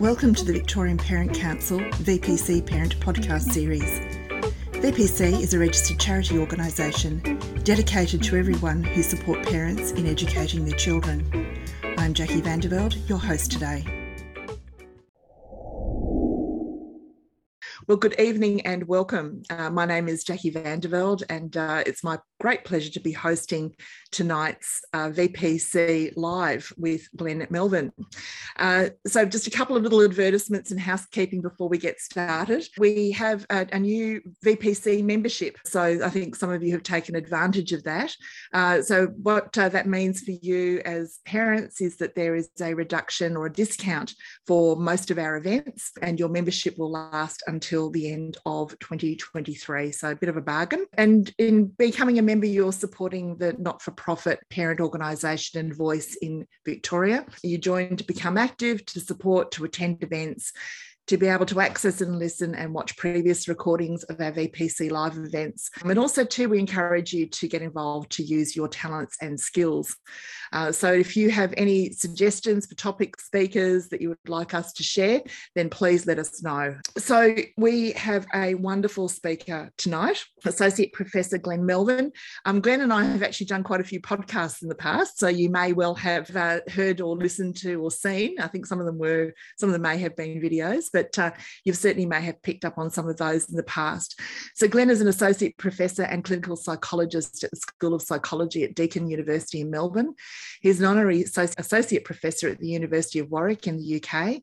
Welcome to the Victorian Parent Council VPC Parent Podcast Series. VPC is a registered charity organisation dedicated to everyone who support parents in educating their children. I'm Jackie Vanderveld, your host today. Well, good evening and welcome. Uh, my name is Jackie Vanderveld, and uh, it's my great pleasure to be hosting tonight's uh, VPC Live with Glenn Melvin. Uh, so, just a couple of little advertisements and housekeeping before we get started. We have a, a new VPC membership, so I think some of you have taken advantage of that. Uh, so, what uh, that means for you as parents is that there is a reduction or a discount for most of our events, and your membership will last until the end of 2023. So a bit of a bargain. And in becoming a member, you're supporting the not for profit parent organisation and voice in Victoria. You join to become active, to support, to attend events to be able to access and listen and watch previous recordings of our VPC live events. And also, too, we encourage you to get involved to use your talents and skills. Uh, so, if you have any suggestions for topic speakers that you would like us to share, then please let us know. So, we have a wonderful speaker tonight, Associate Professor Glenn Melvin. Um, Glenn and I have actually done quite a few podcasts in the past, so you may well have uh, heard or listened to or seen. I think some of them were, some of them may have been videos but uh, you certainly may have picked up on some of those in the past. So, Glenn is an associate professor and clinical psychologist at the School of Psychology at Deakin University in Melbourne. He's an honorary associate professor at the University of Warwick in the UK.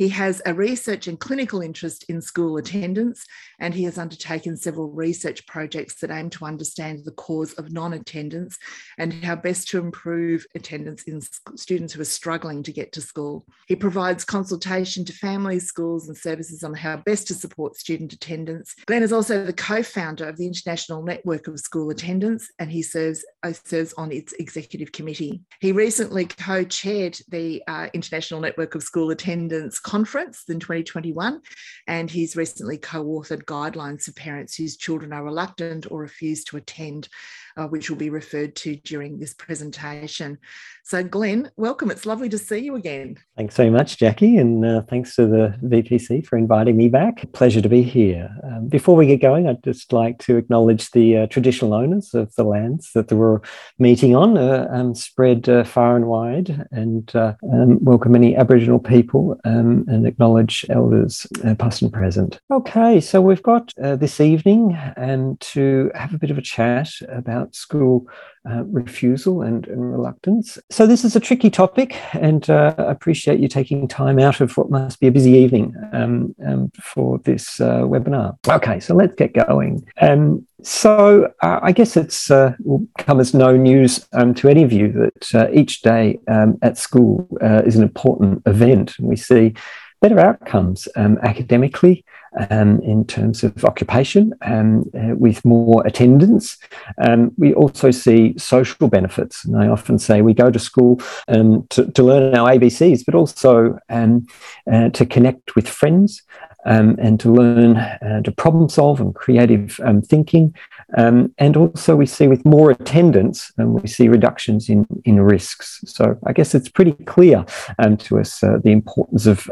He has a research and clinical interest in school attendance, and he has undertaken several research projects that aim to understand the cause of non attendance and how best to improve attendance in students who are struggling to get to school. He provides consultation to families, schools, and services on how best to support student attendance. Glenn is also the co founder of the International Network of School Attendance, and he serves, uh, serves on its executive committee. He recently co chaired the uh, International Network of School Attendance conference in 2021, and he's recently co authored guidelines for parents whose children are reluctant or refuse to attend uh, which will be referred to during this presentation. So, Glenn, welcome. It's lovely to see you again. Thanks so much, Jackie, and uh, thanks to the VPC for inviting me back. Pleasure to be here. Um, before we get going, I'd just like to acknowledge the uh, traditional owners of the lands that we're meeting on, uh, um, spread uh, far and wide, and uh, um, welcome any Aboriginal people um, and acknowledge elders past and present. Okay, so we've got this evening and to have a bit of a chat about school uh, refusal and, and, reluctance. So, this is a tricky topic, and uh, I appreciate you taking time out of what must be a busy evening um, um, for this uh, webinar. Okay, so let's get going. Um, so, uh, I guess it's uh, will come as no news um, to any of you that uh, each day um, at school is an important event. We see better outcomes um, academically um, in terms of occupation um, uh, with more attendance. Um, we also see social benefits. And I often say we go to school um, to, to, learn our ABCs, but also uh, to connect with friends and to learn uh, to problem solve and creative thinking. Um, and also, we see with more attendance, and we see reductions in, in risks. So, I guess it's pretty clear um, to us uh, the importance of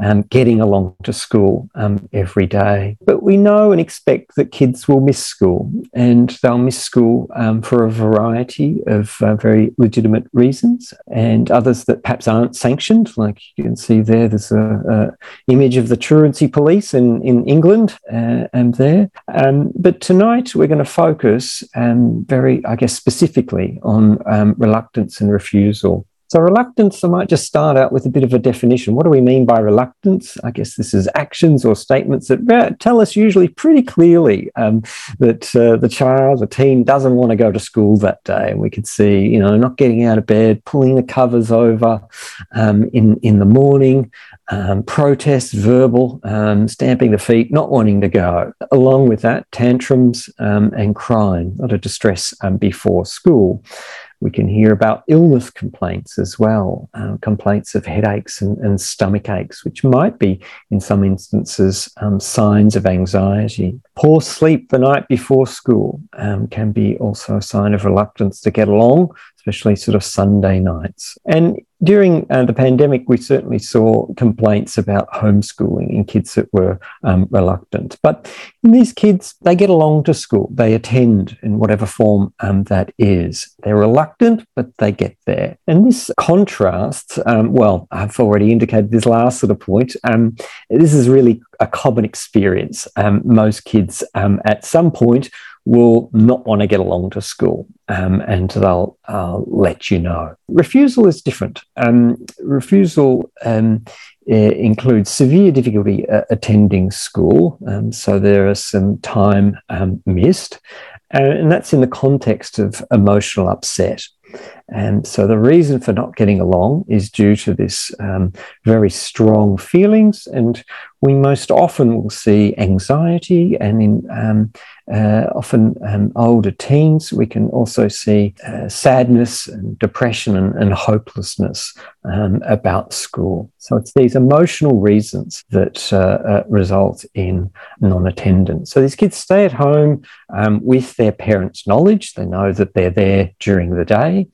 um, um, getting along to school every day. But we know and expect that kids will miss school, and they'll miss school for a variety of uh, very legitimate reasons, and others that perhaps aren't sanctioned. Like you can see there, there's a image of the truancy police in, in England uh, and there. Um, but tonight we're going to focus um, very, I guess, specifically on um, reluctance and refusal. So, reluctance, I might just start out with a bit of a definition. What do we mean by reluctance? I guess this is actions or statements that tell us usually pretty clearly um, that uh, the child, the teen, doesn't want to go to school that day. And we could see, you know, not getting out of bed, pulling the covers over um, in, in the morning, um, protest, verbal, um, stamping the feet, not wanting to go. Along with that, tantrums um, and crying, a lot of distress um, before school. We can hear about illness complaints as well, uh, complaints of headaches and, and, stomach aches, which might be, in some instances, um, signs of anxiety. Poor sleep the night before school um, can be also a sign of reluctance to get along, especially sort of Sunday nights. And during uh, the pandemic, we certainly saw complaints about homeschooling in kids that were um, reluctant. But in these kids, they get along to school, they attend in whatever form um, that is. They're reluctant, but they get there. And this contrasts, um, well, I've already indicated this last sort of point. Um, this is really a common experience. Um, most kids um, at some point will not want to get along to school um, and they'll uh, let you know. Refusal is different. Um, refusal um, includes severe difficulty uh, attending school, um, so there is some time missed, and that's in the context of emotional upset. And so the reason for not getting along is due to this um, very strong feelings. And we most often will see anxiety and in um, uh, often um, older teens, we can also see uh, sadness and depression and, and hopelessness um, about school. So it's these emotional reasons that uh, uh result in non attendance. So these kids stay at home um, with their parents' knowledge. They know that they're there during the day.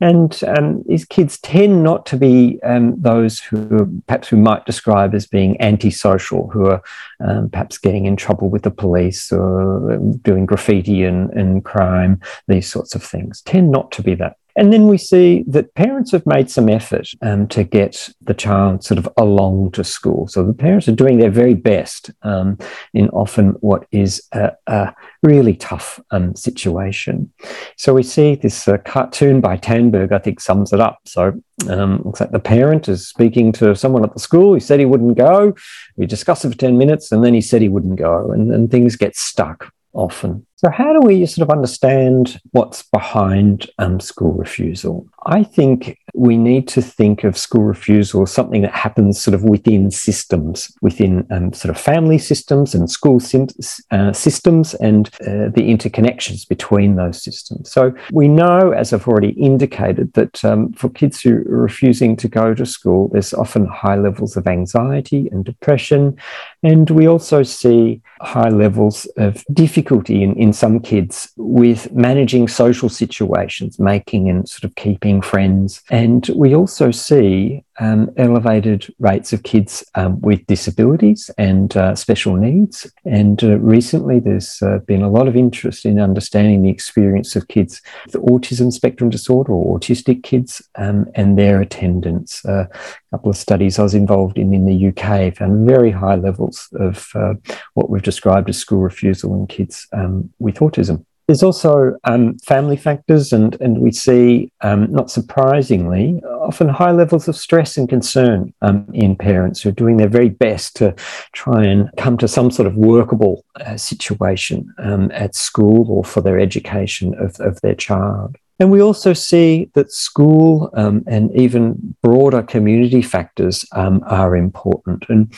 And um, these kids tend not to be um, those who perhaps we might describe as being antisocial, who are um, perhaps getting in trouble with the police or doing graffiti and, and crime, these sorts of things. Tend not to be that. And then we see that parents have made some effort um, to get the child sort of along to school. So the parents are doing their very best um, in often what is a, a really tough um, situation. So we see this uh, cartoon by Tandberg, I think, sums it up. So um, looks like the parent is speaking to someone at the school. He said he wouldn't go. We discussed it for 10 minutes and then he said he wouldn't go. And, and things get stuck often. So, how do we sort of understand what's behind um, school refusal? I think we need to think of school refusal as something that happens sort of within systems, within um, sort of family systems and school sim- uh, systems and uh, the interconnections between those systems. So, we know, as I've already indicated, that um, for kids who are refusing to go to school, there's often high levels of anxiety and depression. And we also see high levels of difficulty in, in some kids with managing social situations, making and sort of keeping friends. And we also see um, elevated rates of kids um, with disabilities and uh, special needs. And uh, recently, there's uh, been a lot of interest in understanding the experience of kids with autism spectrum disorder or autistic kids um, and their attendance. Uh, a couple of studies I was involved in in the UK found very high levels of uh, what we've described as school refusal in kids um, with autism. There's also um, family factors, and, and we see, um, not surprisingly, often high levels of stress and concern um, in parents who are doing their very best to try and come to some sort of workable uh, situation um, at school or for their education of, of their child. And we also see that school um, and even broader community factors um, are important. And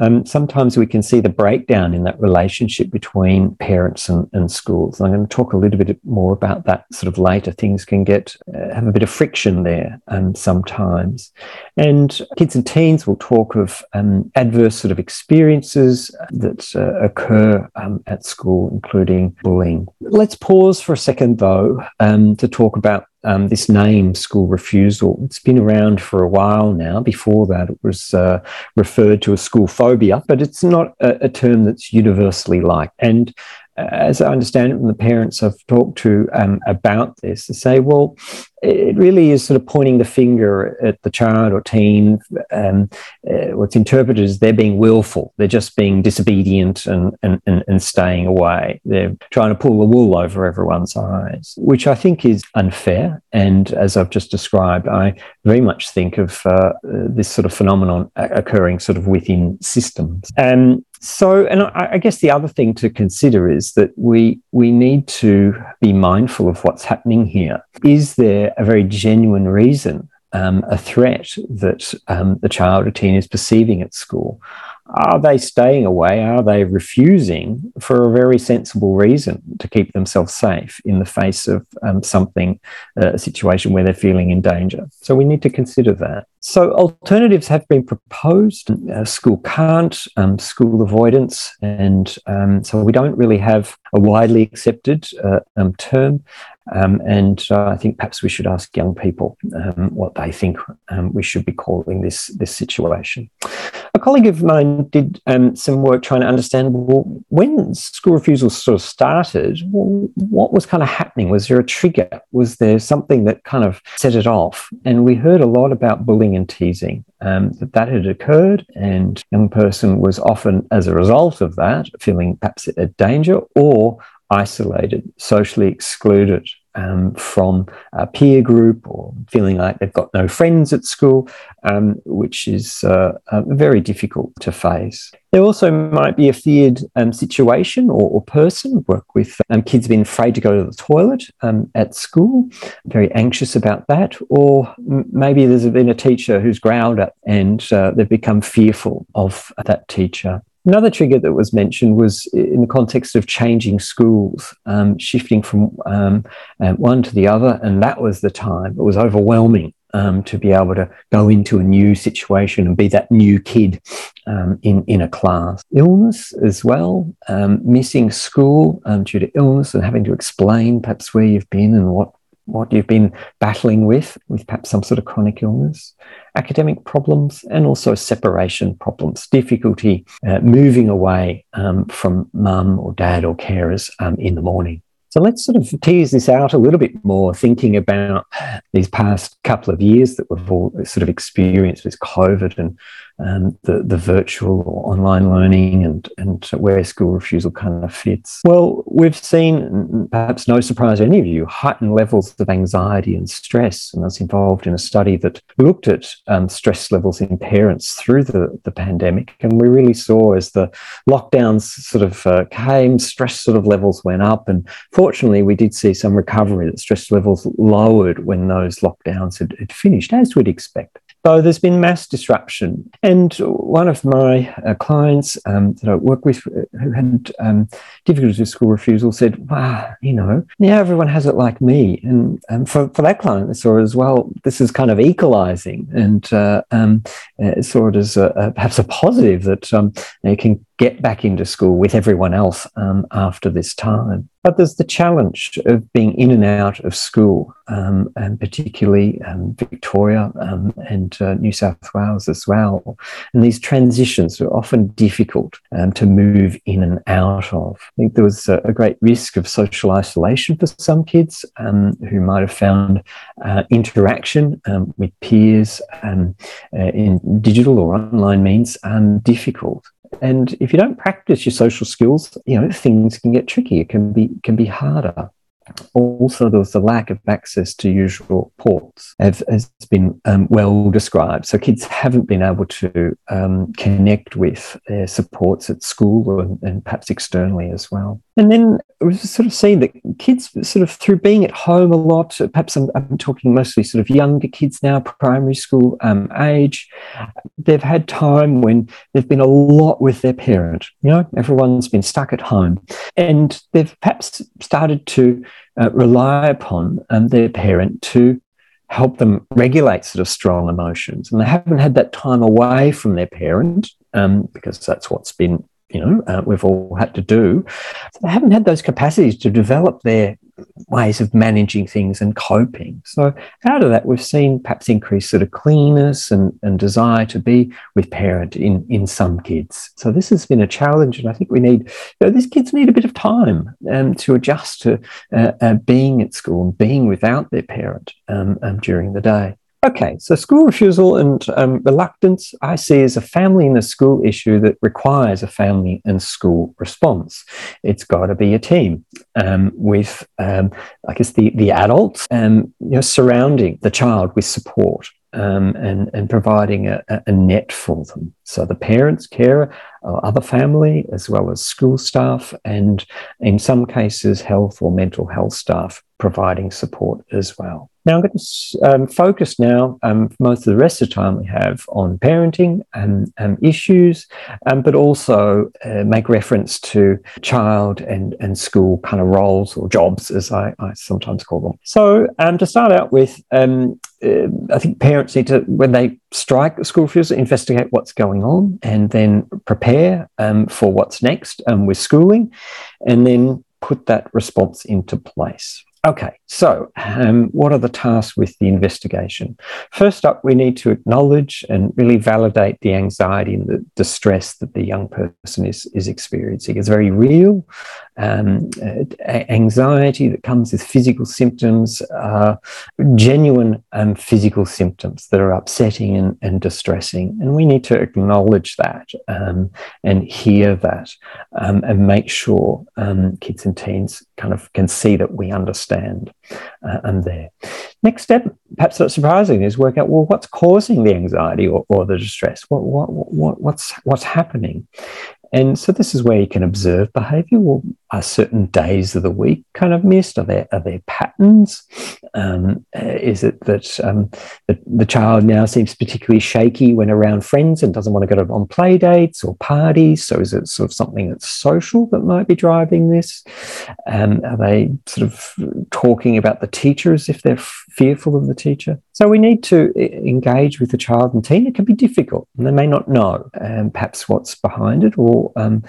um, sometimes we can see the breakdown in that relationship between parents and, and schools. And I'm going to talk a little bit more about that sort of later. Things can get, uh, have a bit of friction there um, sometimes. And kids and teens will talk of um, adverse sort of experiences that uh, occur um, at school, including bullying. Let's pause for a second, though, to talk talk about um, this name, school refusal. It's been around for a while now. Before that, it was uh, referred to as school phobia, but it's not a, a term that's universally liked. And as I understand it from the parents I've talked to um, about this, they say, well, it really is sort of pointing the finger at the child or teen. Um, uh, what's interpreted as they're being willful. They're just being disobedient and, and, and, and, staying away. They're trying to pull the wool over everyone's eyes, which I think is unfair. And as I've just described, I very much think of uh, this sort of phenomenon occurring sort of within systems. And so, and I, I, guess the other thing to consider is that we we need to be mindful of what's happening here. Is there a very genuine reason, um, a threat that um, the child or teen is perceiving at school? Are they staying away? Are they refusing for a very sensible reason to keep themselves safe in the face of um, something, uh, a situation where they're feeling in danger? So we need to consider that. So alternatives have been proposed. Uh, school can't, um, school avoidance, and um, so we don't really have a widely accepted uh, um, term. Um, and uh, I think perhaps we should ask young people um, what they think um, we should be calling this this situation. A colleague of mine did um, some work trying to understand well, when school refusal sort of started, well, what was kind of happening? Was there a trigger? Was there something that kind of set it off? And we heard a lot about bullying and teasing. Um, that that had occurred, and young person was often, as a result of that, feeling perhaps a danger or isolated, socially excluded um, from a peer group or feeling like they've got no friends at school, um, which is uh, uh, very difficult to face. There also might be a feared um, situation or, or, person, work with um, kids being afraid to go to the toilet um, at school, very anxious about that, or m- maybe there's been a teacher who's growled at and uh, they've become fearful of that teacher. Another trigger that was mentioned was in the context of changing schools, um, shifting from um, uh, one to the other, and that was the time. It was overwhelming um, to be able to go into a new situation and be that new kid um, in, in a class. Illness as well, um, missing school um, due to illness and having to explain perhaps where you've been and what what you've been battling with, with perhaps some sort of chronic illness, academic problems, and also separation problems, difficulty uh, moving away um, from mum or dad or carers um, in the morning. So let's sort of tease this out a little bit more, thinking about these past couple of years that we've all sort of experienced with COVID and um, the, the virtual or online learning and, and where school refusal kind of fits? Well, we've seen, perhaps no surprise to any of you, heightened levels of anxiety and stress. And I was involved in a study that looked at um, stress levels in parents through the, the pandemic. And we really saw as the lockdowns sort of uh, came, stress sort of levels went up. And fortunately, we did see some recovery that stress levels lowered when those lockdowns had, had finished, as we'd expect. So there's been mass disruption. And one of my uh, clients um, that I work with uh, who had um, difficulties with school refusal said, wow, you know, now everyone has it like me. And um, for, for that client, saw as well, this is kind of equalizing and uh, um, uh, saw it as a, a, perhaps a positive that um, they can get back into school with everyone else um, after this time. But there's the challenge of being in and out of school, um, and particularly um, Victoria um, and uh, New South Wales as well. And these transitions are often difficult um, to move in and out of. I think there was a, great risk of social isolation for some kids um, who might have found uh, interaction with peers uh, in digital or online means difficult. And if you don't practice your social skills, you know, things can get tricky. It can be can be harder. Also, there was the lack of access to usual ports, as has been um, well described. So, kids haven't been able to um, connect with their supports at school and, and, perhaps externally as well. And then we've sort of seen that kids, sort of through being at home a lot, perhaps I'm, I'm talking mostly sort of younger kids now, primary school um, age, they've had time when they've been a lot with their parent. You know, everyone's been stuck at home and they've perhaps started to uh, rely upon um, their parent to help them regulate sort of strong emotions. And they haven't had that time away from their parent um, because that's what's been, you know, uh, we've all had to do. So they haven't had those capacities to develop their ways of managing things and coping. So out of that, we've seen perhaps increased sort of cleanness and, and desire to be with parent in, in some kids. So this has been a challenge, and I think we need, you know, these kids need a bit of time um, to adjust to uh, uh, being at school and being without their parent um, um, during the day. Okay, so school refusal and um, reluctance I see as a family and a school issue that requires a family and school response. It's got to be a team um, with, um, I guess, the, the adults um, you know, surrounding the child with support um, and, and providing a, a, net for them. So the parents, carer, other family, as well as school staff, and in some cases, health or mental health staff providing support as well. Now, I'm going to um, focus now, um, most of the rest of the time we have on parenting and, and issues, um, but also uh, make reference to child and, and school kind of roles or jobs, as I, I sometimes call them. So, um, to start out with, um, uh, I think parents need to, when they strike the school refusal, investigate what's going on and then prepare um, for what's next with schooling, and then put that response into place. Okay, so um, what are the tasks with the investigation? First up, we need to acknowledge and really validate the anxiety and the distress that the young person is, is experiencing. It's very real. Um, anxiety that comes with physical symptoms are genuine um, physical symptoms that are upsetting and, and, distressing. And we need to acknowledge that um, and hear that um, and make sure um, kids and teens kind of can see that we understand uh, and there. Next step, perhaps not surprising, is work out well what's causing the anxiety or, or the distress. What, what, what, what's what's happening, and so this is where you can observe behavior. Well, are certain days of the week kind of missed? Are there, are there patterns? Um, is it that um, the, the, child now seems particularly shaky when around friends and doesn't want to go on play dates or parties? So is it sort of something that's social that might be driving this? Um, are they sort of talking about the teacher as if they're fearful of the teacher? So we need to engage with the child and teen. It can be difficult, and they may not know um, perhaps what's behind it or um,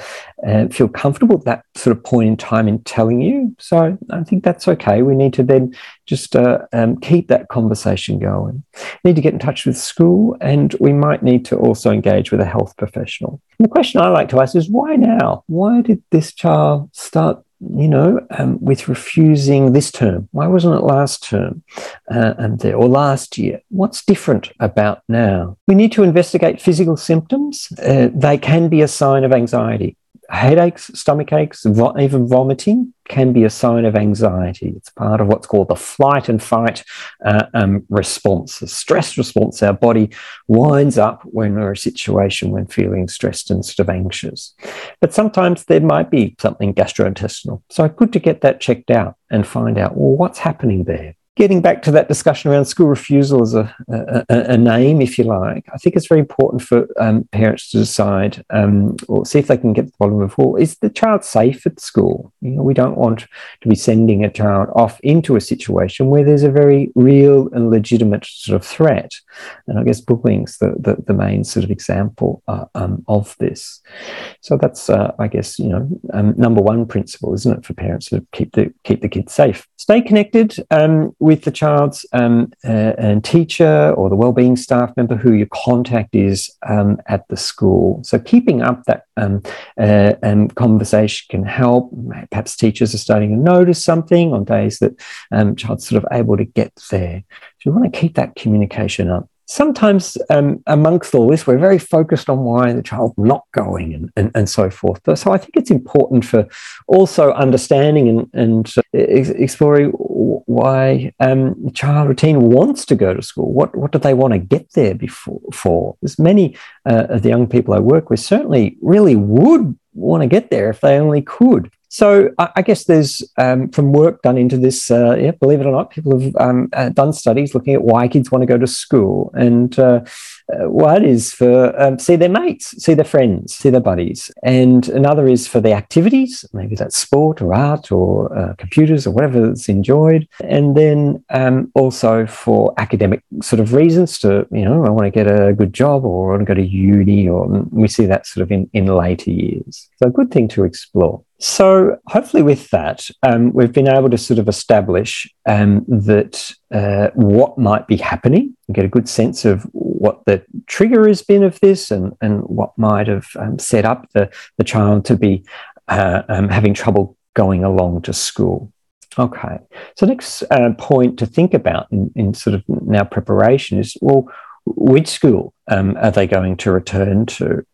uh, feel comfortable at that sort of point in time in telling you. So I think that's okay. We need to then just uh, um, keep that conversation going. We need to get in touch with school, and we might need to also engage with a health professional. And the question I like to ask is why now? Why did this child start you know, um, with refusing this term? Why wasn't it last term uh, and there, or last year? What's different about now? We need to investigate physical symptoms. Uh, they can be a sign of anxiety headaches, stomach aches, vo- even vomiting can be a sign of anxiety. It's part of what's called the flight and fight uh, um, response, the stress response. Our body winds up when we're in a situation when feeling stressed and sort of anxious. But sometimes there might be something gastrointestinal. So good to get that checked out and find out, well, what's happening there? Getting back to that discussion around school refusal as a, a, a name, if you like, I think it's very important for um, parents to decide um, or see if they can get the bottom of well, is the child safe at school? You know, we don't want to be sending a child off into a situation where there's a very real and legitimate sort of threat. And I guess bullying's the, the, the main sort of example uh, um, of this. So that's, uh, I guess, you know, um, number one principle, isn't it, for parents to keep the keep the kids safe. Stay connected um, with the child's um, uh, and teacher or the wellbeing staff member who your contact is um, at the school. So keeping up that um, uh, conversation can help. Perhaps teachers are starting to notice something on days that um, child's sort of able to get there. So you want to keep that communication up sometimes um, amongst all this, we're very focused on why the child's not going and, and, and so forth. So I think it's important for also understanding and, and uh, exploring why um, the child teen wants to go to school. What, what do they want to get there before, for? There's many uh, of the young people I work with certainly really would want to get there if they only could. So I, guess there's um, from work done into this. Uh, yeah, believe it or not, people have um, uh, done studies looking at why kids want to go to school, and uh, uh, one is for um, see their mates, see their friends, see their buddies, and another is for the activities. Maybe that's sport or art or uh, computers or whatever that's enjoyed, and then um, also for academic sort of reasons. To you know, I want to get a good job or I want to go to uni, or we see that sort of in in later years. So a good thing to explore. So, hopefully, with that, um, we've been able to sort of establish um, that uh, what might be happening, get a good sense of what the trigger has been of this, and, and what might have um, set up the, the child to be uh, um, having trouble going along to school. Okay, so next uh, point to think about in, in sort of now preparation is well, which school um, are they going to return to?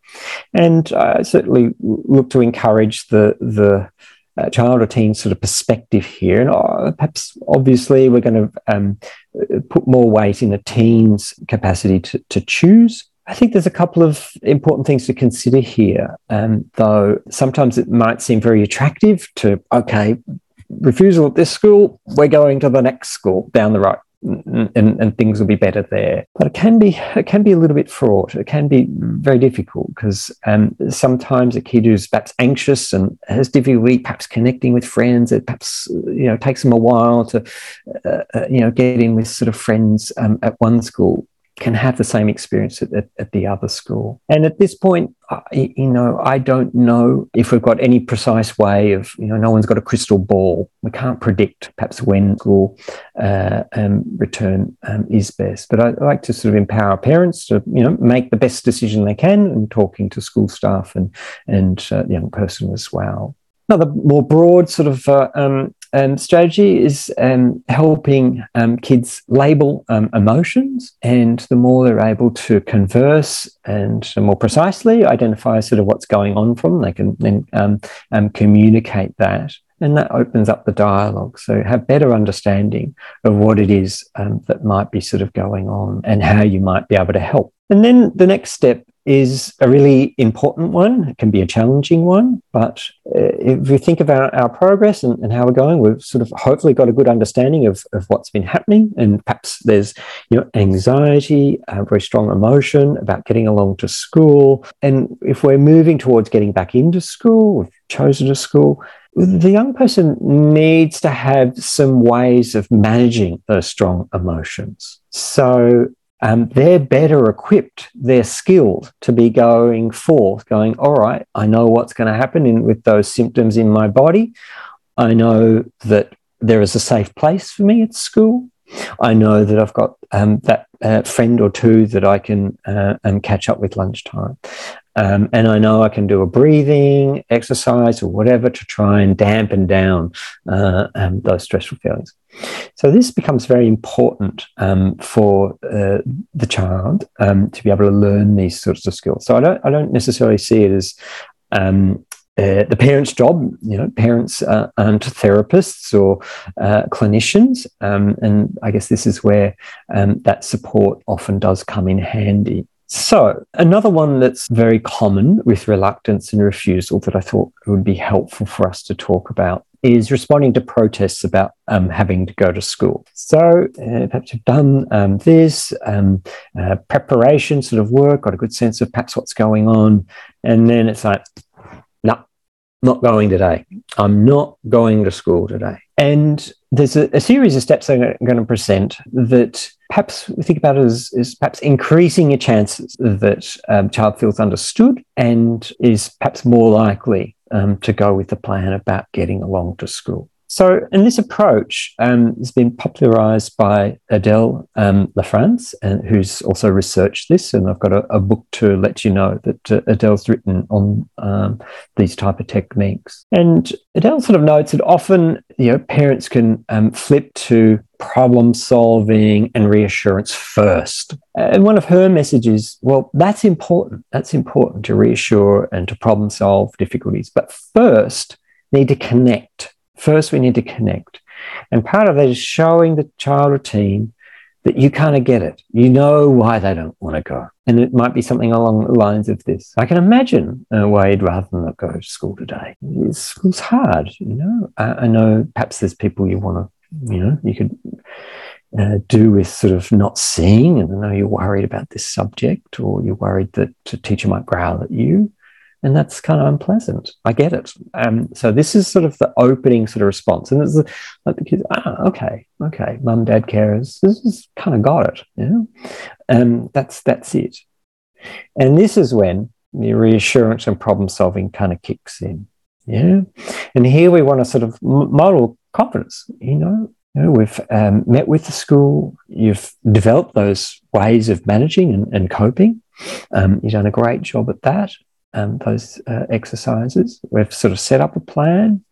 And I certainly look to encourage the the uh, child or teen sort of perspective here. And uh, perhaps, obviously, we're going to um, put more weight in the teen's capacity to, to choose I think there's a couple of important things to consider here. Um, though sometimes it might seem very attractive to, okay, refusal at this school, we're going to the next school down the road and, and things will be better there. But it can be it can be a little bit fraught. It can be very difficult because um, sometimes a kid who's perhaps anxious and has difficulty perhaps connecting with friends. It perhaps you know takes them a while to uh, uh, you know get in with sort of friends um, at one school can have the same experience at, at, at, the other school. And at this point, I, you know, I don't know if we've got any precise way of, you know, no one's got a crystal ball. We can't predict perhaps when school uh, um, return um, is best. But I like to sort of empower parents to, you know, make the best decision they can and talking to school staff and, and uh, the young person as well. Another more broad sort of uh, um, um, strategy is um, helping um, kids label um, emotions, and the more they're able to converse and more precisely identify sort of what's going on from them, they can then um, um, communicate that. And that opens up the dialogue. So have better understanding of what it is that might be sort of going on and how you might be able to help. And then the next step is a really important one. It can be a challenging one, but uh, if we think about our progress and, and, how we're going, we've sort of hopefully got a good understanding of, of what's been happening. And perhaps there's you know anxiety, a very strong emotion about getting along to school. And if we're moving towards getting back into school, we've chosen a school, the young person needs to have some ways of managing those strong emotions. So um, they're better equipped, they're skilled to be going forth, going, all right, I know what's going to happen in, with those symptoms in my body. I know that there is a safe place for me at school. I know that I've got um, that uh, friend or two that I can uh, um, catch up with lunchtime. Um, and I know I can do a breathing exercise or whatever to try and dampen down uh, um, those stressful feelings. So this becomes very important um, for uh, the child um, to be able to learn these sorts of skills. So I don't, I don't necessarily see it as um, uh, the parents' job, you know, parents uh, aren't therapists or uh, clinicians. Um, and I guess this is where um, that support often does come in handy. So, another one that's very common with reluctance and refusal that I thought would be helpful for us to talk about is responding to protests about um, having to go to school. So, uh, perhaps you've done um, this um, uh, preparation sort of work, got a good sense of perhaps what's going on, and then it's like, not going today. I'm not going to school today. And there's a, a series of steps I'm going to present that perhaps we think about as, as perhaps increasing your chances that um, child feels understood and is perhaps more likely um, to go with the plan about getting along to school. So, and this approach um, has been popularized by Adele um, LaFrance, and who's also researched this. And I've got a, a book to let you know that uh, Adele's written on um, these type of techniques. And Adele sort of notes that often, you know, parents can um, flip to problem solving and reassurance first. And one of her messages, well, that's important. That's important to reassure and to problem solve difficulties. But first, need to connect First, we need to connect. And part of that is showing the child or teen that you kind of get it. You know why they don't want to go. And it might be something along the lines of this. I can imagine uh, why you'd rather not go to school today. School's hard, you know. I, I know perhaps there's people you want to, you know, you could uh, do with sort of not seeing, and I know you're worried about this subject, or you're worried that a teacher might growl at you and that's kind of unpleasant. I get it. Um, so this is sort of the opening sort of response, and it's like the kids, ah, okay, okay, mum, dad, carers, this is kind of got it, yeah. And um, that's that's it. And this is when the reassurance and problem solving kind of kicks in, yeah. And here we want to sort of model confidence, you know. You know, we've um, met with the school. You've developed those ways of managing and, and coping. Um, you've done a great job at that um, those uh, exercises. We've sort of set up a plan.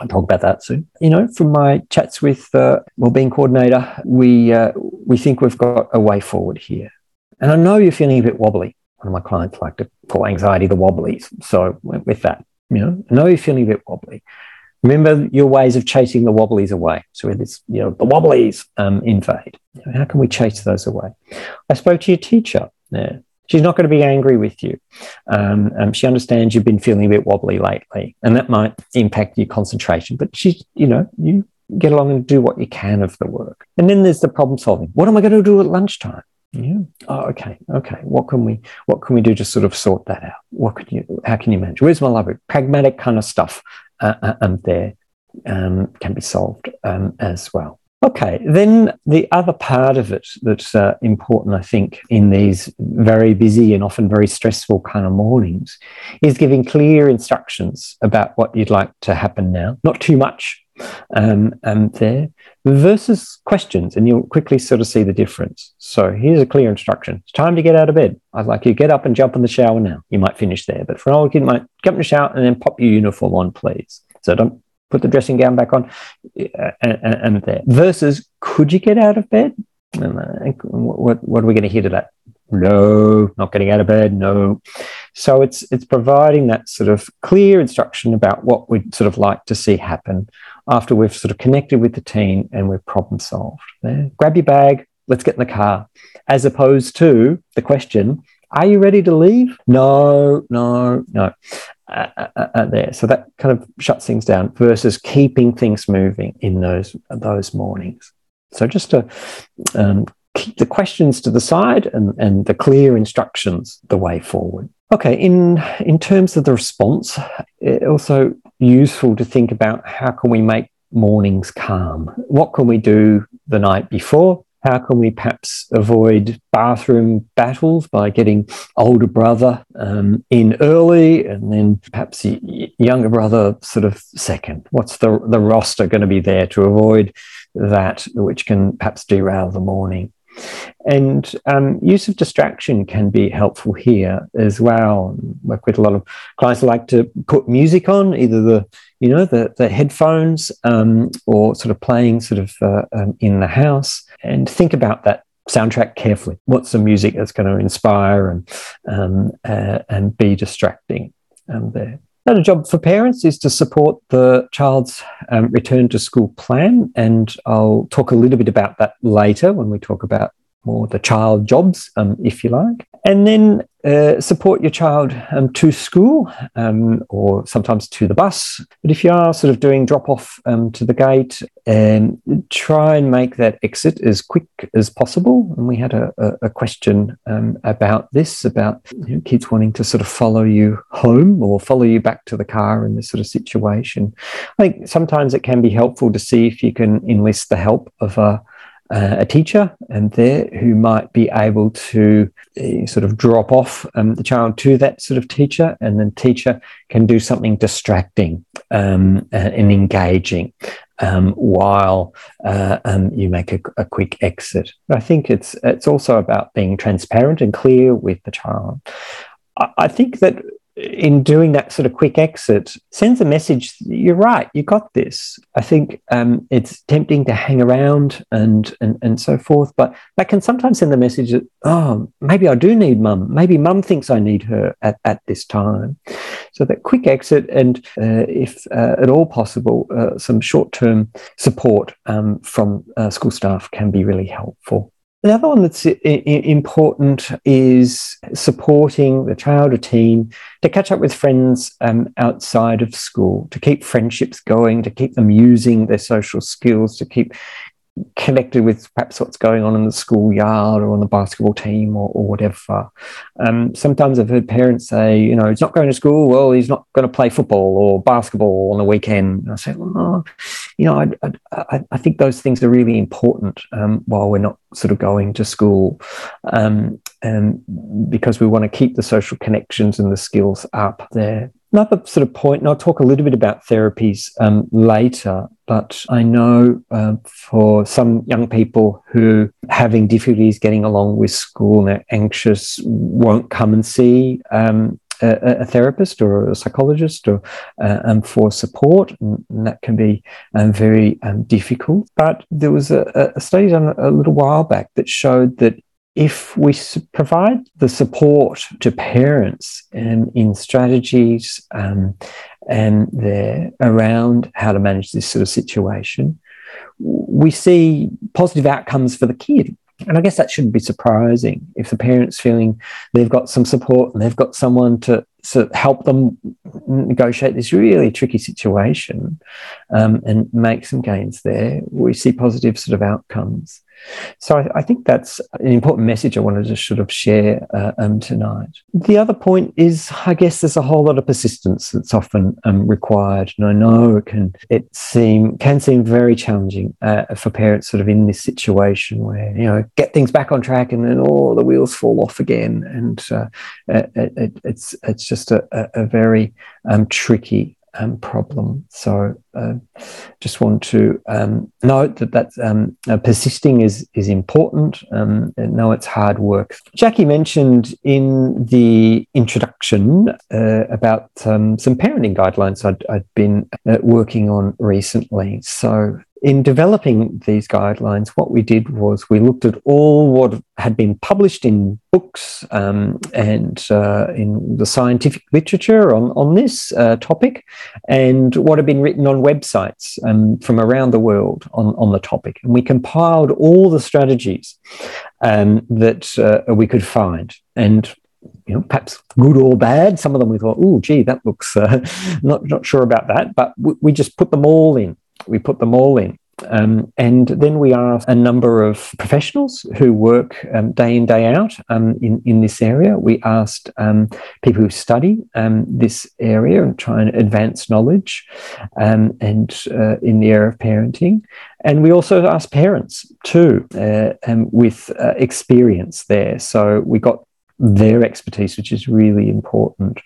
I'll talk about that soon. You know, from my chats with the wellbeing coordinator, we uh, we think we've got a way forward here. And I know you're feeling a bit wobbly. One of my clients like to call anxiety the wobblies. So with that, you know, I know you're feeling a bit wobbly. Remember your ways of chasing the wobblies away. So with this, you know, the wobblies um, invade. How can we chase those away? I spoke to your teacher. Yeah She's not going to be angry with you. Um, um, she understands you've been feeling a bit wobbly lately, and that might impact your concentration. But she's, you know, you get along and do what you can of the work. And then there's the problem solving. What am I going to do at lunchtime? Yeah. Oh, okay. Okay. What can we What can we do to sort of sort that out? What could you? How can you manage? Where's my library? Pragmatic kind of stuff. Uh, uh, um, there um, can be solved um, as well. Okay, then the other part of it that's uh, important, I think, in these very busy and often very stressful kind of mornings is giving clear instructions about what you'd like to happen now. Not too much um, um, there versus questions, and you'll quickly sort of see the difference. So here's a clear instruction. It's time to get out of bed. I'd like you to get up and jump in the shower now. You might finish there, but for an old kid, might jump in the shower and then pop your uniform on, please. So don't put the dressing gown back on, uh, and, and there. Versus, could you get out of bed? And uh, what, what are we going to hear to that? No, not getting out of bed. No. So it's it's providing that sort of clear instruction about what we'd sort of like to see happen after we've sort of connected with the team and we've problem solved. There. Grab your bag, let's get in the car, as opposed to the question, are you ready to leave? No, no, no. There. So that kind of shuts things down versus keeping things moving in those those mornings. So just to um, keep the questions to the side and, and the clear instructions the way forward. Okay, in in terms of the response, it also useful to think about how can we make mornings calm. What can we do the night before how can we perhaps avoid bathroom battles by getting older brother um, in early and then perhaps younger brother sort of second? What's the, the roster going to be there to avoid that, which can perhaps derail the morning? And um, use of distraction can be helpful here as well. work with a lot of clients who like to put music on, either the you know the the headphones um, or sort of playing sort of uh, um, in the house, and think about that soundtrack carefully. What's the music that's going to inspire and um, uh, and be distracting um, there. Another job for parents is to support the child's um, return to school plan. And I'll talk a little bit about that later when we talk about more the child jobs, um, if you like. And then uh, support your child um, to school um, or sometimes to the bus. But if you are sort of doing drop off um, to the gate, um, try and make that exit as quick as possible. And we had a, a, a question um, about this about you know, kids wanting to sort of follow you home or follow you back to the car in this sort of situation. I think sometimes it can be helpful to see if you can enlist the help of a uh, a teacher and there who might be able to uh, sort of drop off um, the child to that sort of teacher, and then teacher can do something distracting um, and engaging um, while uh, um, you make a, a, quick exit. But I think it's it's also about being transparent and clear with the child. I, I think that in doing that sort of quick exit sends a message you're right you got this. I think um, it's tempting to hang around and, and and so forth but that can sometimes send the message that oh maybe i do need mum. Maybe mum thinks i need her at, at this time. So that quick exit and uh, if uh, at all possible uh, some short-term support um, from uh, school staff can be really helpful the other one that's important is supporting the child or teen to catch up with friends um, outside of school, to keep friendships going, to keep them using their social skills, to keep connected with perhaps what's going on in the schoolyard or on the basketball team or, or whatever. Um, sometimes I've heard parents say, you know, he's not going to school. Well, he's not going to play football or basketball on the weekend. And I say, well, you know, I, I, I think those things are really important um, while we're not sort of going to school, um, and because we want to keep the social connections and the skills up there. Another sort of point, and I'll talk a little bit about therapies um, later, but I know uh, for some young people who having difficulties getting along with school and they're anxious, won't come and see um, a, a, therapist or a psychologist or uh, um, for support, and, that can be um, very um, difficult. But there was a, a study done a little while back that showed that if we provide the support to parents and in strategies um, and around how to manage this sort of situation, we see positive outcomes for the kid. And I guess that shouldn't be surprising. If the parent's feeling they've got some support and they've got someone to of help them negotiate this really tricky situation um, and make some gains there. We see positive sort of outcomes. So I, I, think that's an important message I wanted to sort of share uh, um, tonight. The other point is, I guess there's a whole lot of persistence that's often um, required, and I know it can it seem can seem very challenging uh, for parents sort of in this situation where you know get things back on track and then all the wheels fall off again, and uh, it, it's it's just a, a, a very um, tricky um, problem. So, uh, just want to um, note that that um, uh, persisting is is important. Um, and know it's hard work. Jackie mentioned in the introduction uh, about um, some parenting guidelines I'd, I'd been uh, working on recently. So, in developing these guidelines, what we did was we looked at all what had been published in books um, and uh, in the scientific literature on, on this uh, topic and what had been written on websites um, from around the world on, on the topic. And we compiled all the strategies um, that uh, we could find. And you know, perhaps good or bad. Some of them we thought, oh, gee, that looks uh, not not sure about that. But we, we just put them all in we put them all in. Um, and then we asked a number of professionals who work um, day in, day out um, in, in this area. We asked um, people who study um, this area and try and advance knowledge um, and uh, in the area of parenting. And we also asked parents too, uh, with uh, experience there. So we got their expertise, which is really important.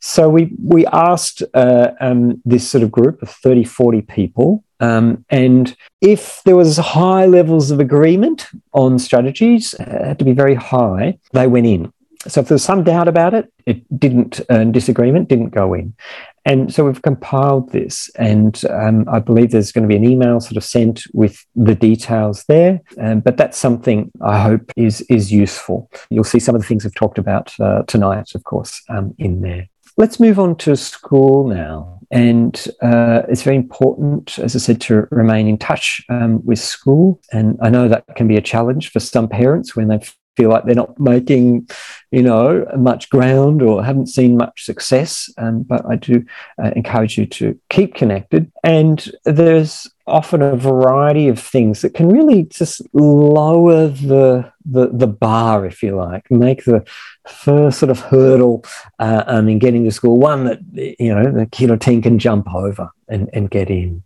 So we we asked uh, um, this sort of group of 30, 40 people, um, and if there was high levels of agreement on strategies, uh, had to be very high, they went in. So if there was some doubt about it, it didn't, uh, disagreement didn't go in. And so we've compiled this, and um, I believe there's going to be an email sort of sent with the details there. Um, but that's something I hope is is useful. You'll see some of the things I've talked about uh, tonight, of course, um, in there. Let's move on to school now. And uh, it's very important, as I said, to remain in touch um, with school. And I know that can be a challenge for some parents when they feel like they're not making, you know, much ground or haven't seen much success. Um, but I do uh, encourage you to keep connected. And there's often a variety of things that can really just lower the the, the bar, if you like, make the first sort of hurdle uh, um, in getting to school one that you know the kid or teen can jump over and, and get in.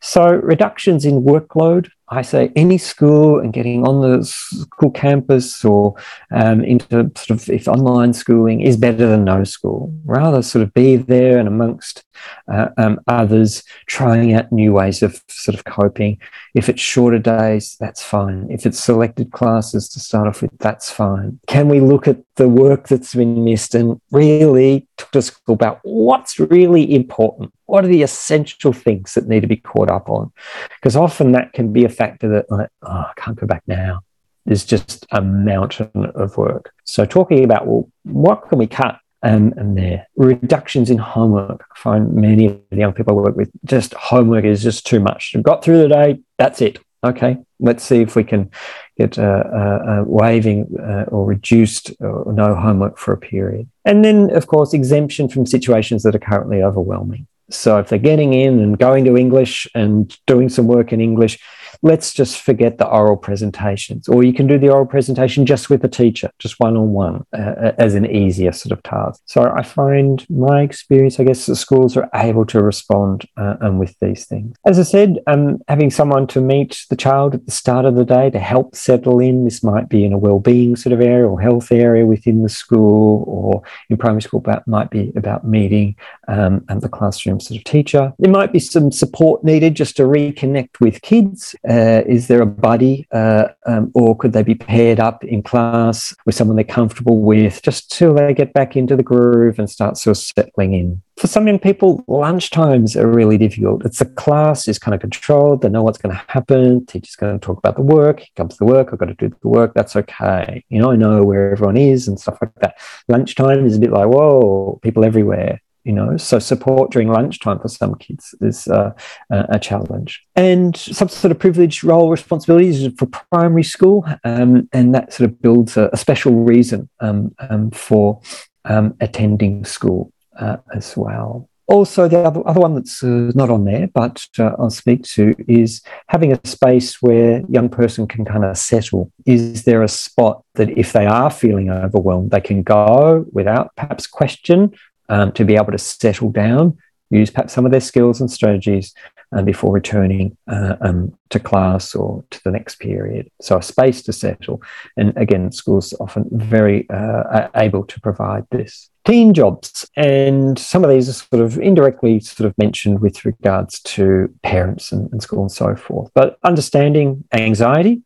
So reductions in workload I say any school and getting on the school campus or um, into sort of if online schooling is better than no school. Rather, sort of be there and amongst uh, um, others, trying out new ways of sort of coping. If it's shorter days, that's fine. If it's selected classes to start off with, that's fine. Can we look at the work that's been missed and really talk to school about what's really important? What are the essential things that need to be caught up on? Because often that can be a factor that, like, oh, I can't go back now. There's just a mountain of work. So, talking about, well, what can we cut? And there reductions in homework. I find many of the young people I work with just homework is just too much. You've got through the day, that's it. Okay, let's see if we can get uh, uh, waiving or reduced or no homework for a period. And then, of course, exemption from situations that are currently overwhelming. So if they're getting in and going to English and doing some work in English, let's just forget the oral presentations. Or you can do the oral presentation just with a teacher, just one on one, as an easier sort of task. So I find my experience, I guess, the schools are able to respond uh, um, with these things. As I said, um, having someone to meet the child at the start of the day to help settle in. This might be in a well-being sort of area or health area within the school, or in primary school, that might be about meeting um, and the classroom sort of teacher. There might be some support needed just to reconnect with kids uh, is there a buddy, uh, um, or could they be paired up in class with someone they're comfortable with, just till they get back into the groove and start sort of settling in? For some young people, lunch times are really difficult. It's the class is kind of controlled. They know what's going to happen. Teacher's going to talk about the work. Here comes the work. I've got to do the work. That's okay. You know, I know where everyone is and stuff like that. Lunchtime is a bit like, whoa, people everywhere you know so support during lunchtime for some kids is uh, a challenge and some sort of privileged role responsibilities for primary school um, and that sort of builds a, a special reason um, um, for um, attending school uh, as well also, the other, other one that's uh, not on there, but uh, I'll speak to is having a space where young person can kind of settle. Is there a spot that if they are feeling overwhelmed, they can go without perhaps question um, to be able to settle down, use perhaps some of their skills and strategies uh, before returning uh, um, to class or to the next period. So a space to settle. And again, schools often very uh, able to provide this. Teen jobs, and some of these are sort of indirectly sort of mentioned with regards to parents and, and school and so forth. But understanding anxiety,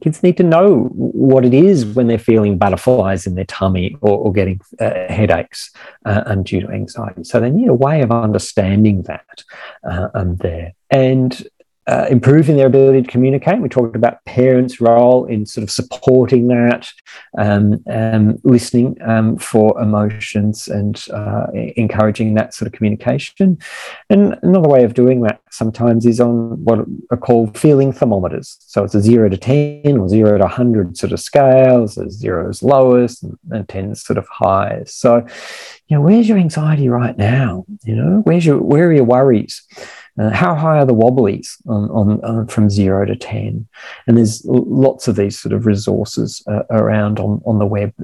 kids need to know what it is when they're feeling butterflies in their tummy or, or getting uh, headaches uh, due to anxiety. So they need a way of understanding that uh, um, there. And uh, improving their ability to communicate. We talked about parents' role in sort of supporting that, um, um, listening um, for emotions, and uh, encouraging that sort of communication. And another way of doing that sometimes is on what are called feeling thermometers. So it's a zero to 10 or zero to 100 sort of scales. So zero is lowest and, and 10 is sort of highest. So, you know, where's your anxiety right now? You know, where's your, where are your worries? Uh, how high are the wobblies on, on, on, from zero to 10? And there's lots of these sort of resources uh, around on, on the web.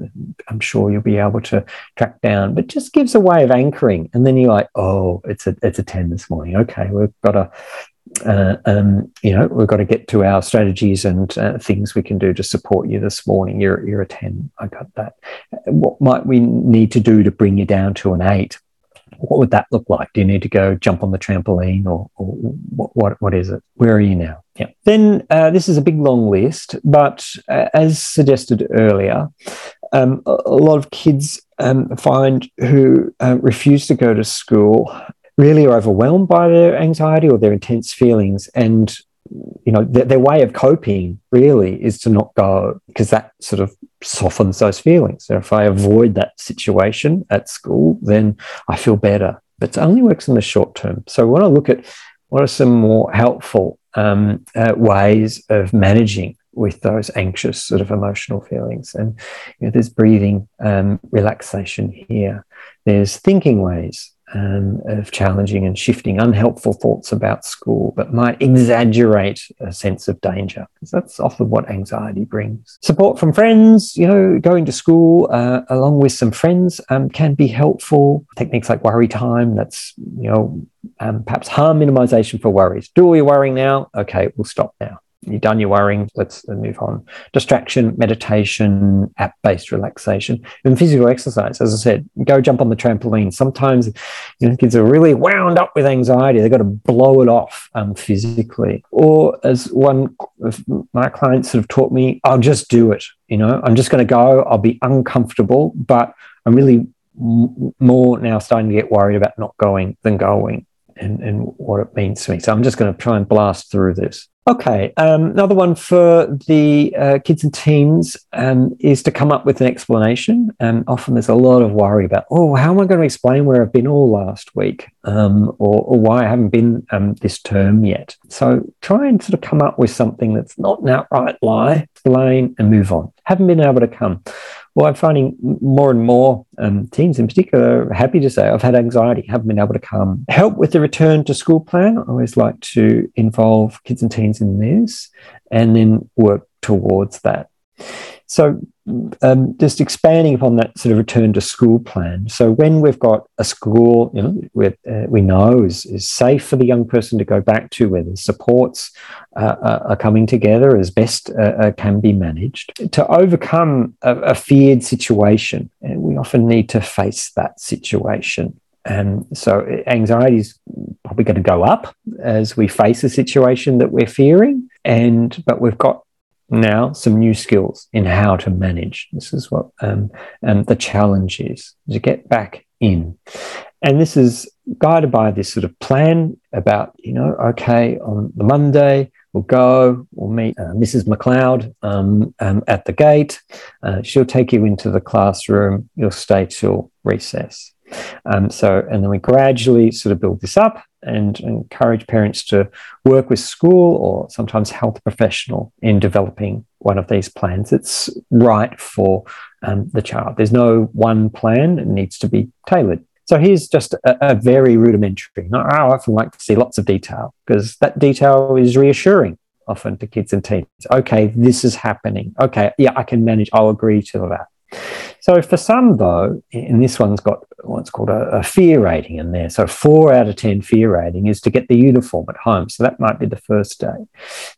I'm sure you'll be able to track down, but just gives a way of anchoring. And then you're like, oh, it's a, it's a 10 this morning. Okay, we've got to uh, um, you know, we've got to get to our strategies and uh, things we can do to support you this morning. You're, you're a 10. I got that. What might we need to do to bring you down to an eight? What would that look like? Do you need to go jump on the trampoline or, or what, what, what is it? Where are you now? Yeah. Then uh, this is a big long list, but uh, as suggested earlier, um, a, lot of kids um, find who uh, refuse to go to school really are overwhelmed by their anxiety or their intense feelings and you know their, their, way of coping really is to not go because that sort of softens those feelings. So if i avoid that situation at school then i feel better but it only works in the short term. So we want to look at what are some more helpful um, uh, ways of managing with those anxious sort of emotional feelings. And you know, there's breathing um, relaxation here. There's thinking ways um, of challenging and shifting unhelpful thoughts about school that might exaggerate a sense of danger. Because that's often what anxiety brings. Support from friends you know going to school uh, along with some friends um, can be helpful. Techniques like worry time that's you know um, perhaps harm minimization for worries. Do all your worrying now? Okay we'll stop now you've done your worrying, let's move on. Distraction, meditation, app based relaxation, and physical exercise. As I said, go jump on the trampoline. Sometimes you know, kids are really wound up with anxiety, they've got to blow it off um, physically. Or as one of my clients sort of taught me, I'll just do it. You know, I'm just going to go, I'll be uncomfortable, but I'm really more now starting to get worried about not going than going and, and what it means to me. So I'm just going to try and blast through this. Okay, um, another one for the uh, kids and teens um, is to come up with an explanation. And often there's a lot of worry about, oh, how am I going to explain where I've been all last week um, or, or, why I haven't been um, this term yet? So try and sort of come up with something that's not an outright lie, explain and move on. Haven't been able to come. Well, I'm finding more and more um, teens in particular happy to say I've had anxiety, haven't been able to come. Help with the return to school plan. I always like to involve kids and teens in this and then work towards that. So, um, just expanding upon that sort of return to school plan. So, when we've got a school, you know, uh, we know is, is safe for the young person to go back to, where the supports uh, uh are coming together as best uh, uh, can be managed, to overcome a, a feared situation, and we often need to face that situation. And so, anxiety is probably going to go up as we face a situation that we're fearing. And but we've got now some new skills in how to manage. This is what um, um, the challenge is to get back in. And this is guided by this sort of plan about, you know, okay, on the Monday, we'll go, we'll meet uh, Mrs. McLeod um, um, at the gate. Uh, she'll take you into the classroom, you'll stay till recess. Um, so, and then we gradually sort of build this up and encourage parents to work with school or sometimes health professional in developing one of these plans that's right for um, the child. There's no one plan, it needs to be tailored. So here's just a, a very rudimentary. I often like to see lots of detail because that detail is reassuring often to kids and teens. Okay, this is happening. Okay, yeah, I can manage. I'll agree to that. So for some, though, and this one's got what's called a, a, fear rating in there. So four out of 10 fear rating is to get the uniform at home. So that might be the first day.